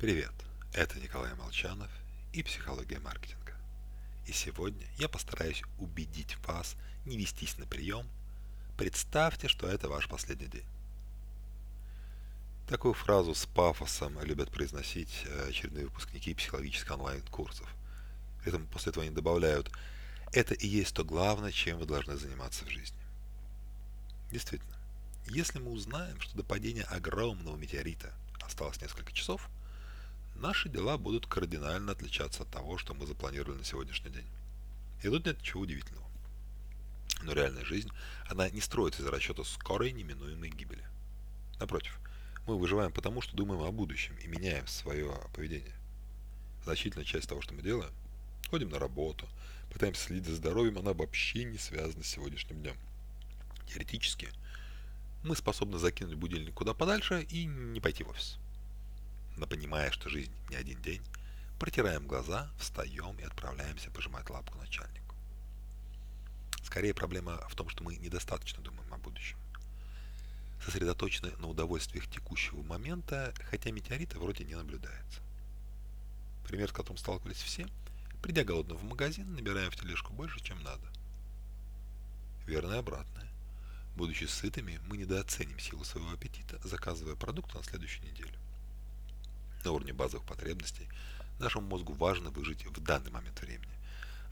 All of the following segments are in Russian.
Привет, это Николай Молчанов и «Психология маркетинга». И сегодня я постараюсь убедить вас не вестись на прием. Представьте, что это ваш последний день. Такую фразу с пафосом любят произносить э, очередные выпускники психологических онлайн-курсов. Этому после этого они добавляют «это и есть то главное, чем вы должны заниматься в жизни». Действительно, если мы узнаем, что до падения огромного метеорита осталось несколько часов, наши дела будут кардинально отличаться от того, что мы запланировали на сегодняшний день. И тут нет ничего удивительного. Но реальная жизнь, она не строится из расчета скорой неминуемой гибели. Напротив, мы выживаем потому, что думаем о будущем и меняем свое поведение. Значительная часть того, что мы делаем, ходим на работу, пытаемся следить за здоровьем, она вообще не связана с сегодняшним днем. Теоретически, мы способны закинуть будильник куда подальше и не пойти в офис. Но понимая, что жизнь не один день, протираем глаза, встаем и отправляемся пожимать лапку начальнику. Скорее проблема в том, что мы недостаточно думаем о будущем. Сосредоточены на удовольствиях текущего момента, хотя метеорита вроде не наблюдается. Пример, с которым сталкивались все, придя голодным в магазин, набираем в тележку больше, чем надо. Верно и обратное. Будучи сытыми, мы недооценим силу своего аппетита, заказывая продукты на следующую неделю. На уровне базовых потребностей нашему мозгу важно выжить в данный момент времени.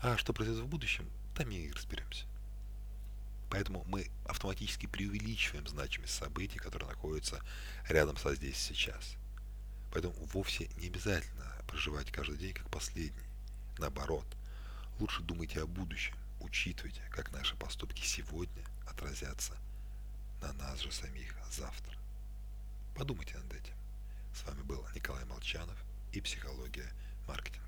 А что произойдет в будущем, там и разберемся. Поэтому мы автоматически преувеличиваем значимость событий, которые находятся рядом со здесь сейчас. Поэтому вовсе не обязательно проживать каждый день как последний. Наоборот, лучше думайте о будущем, учитывайте, как наши поступки сегодня отразятся на нас же самих завтра. Подумайте над этим. С вами был Николай Молчанов и «Психология маркетинга».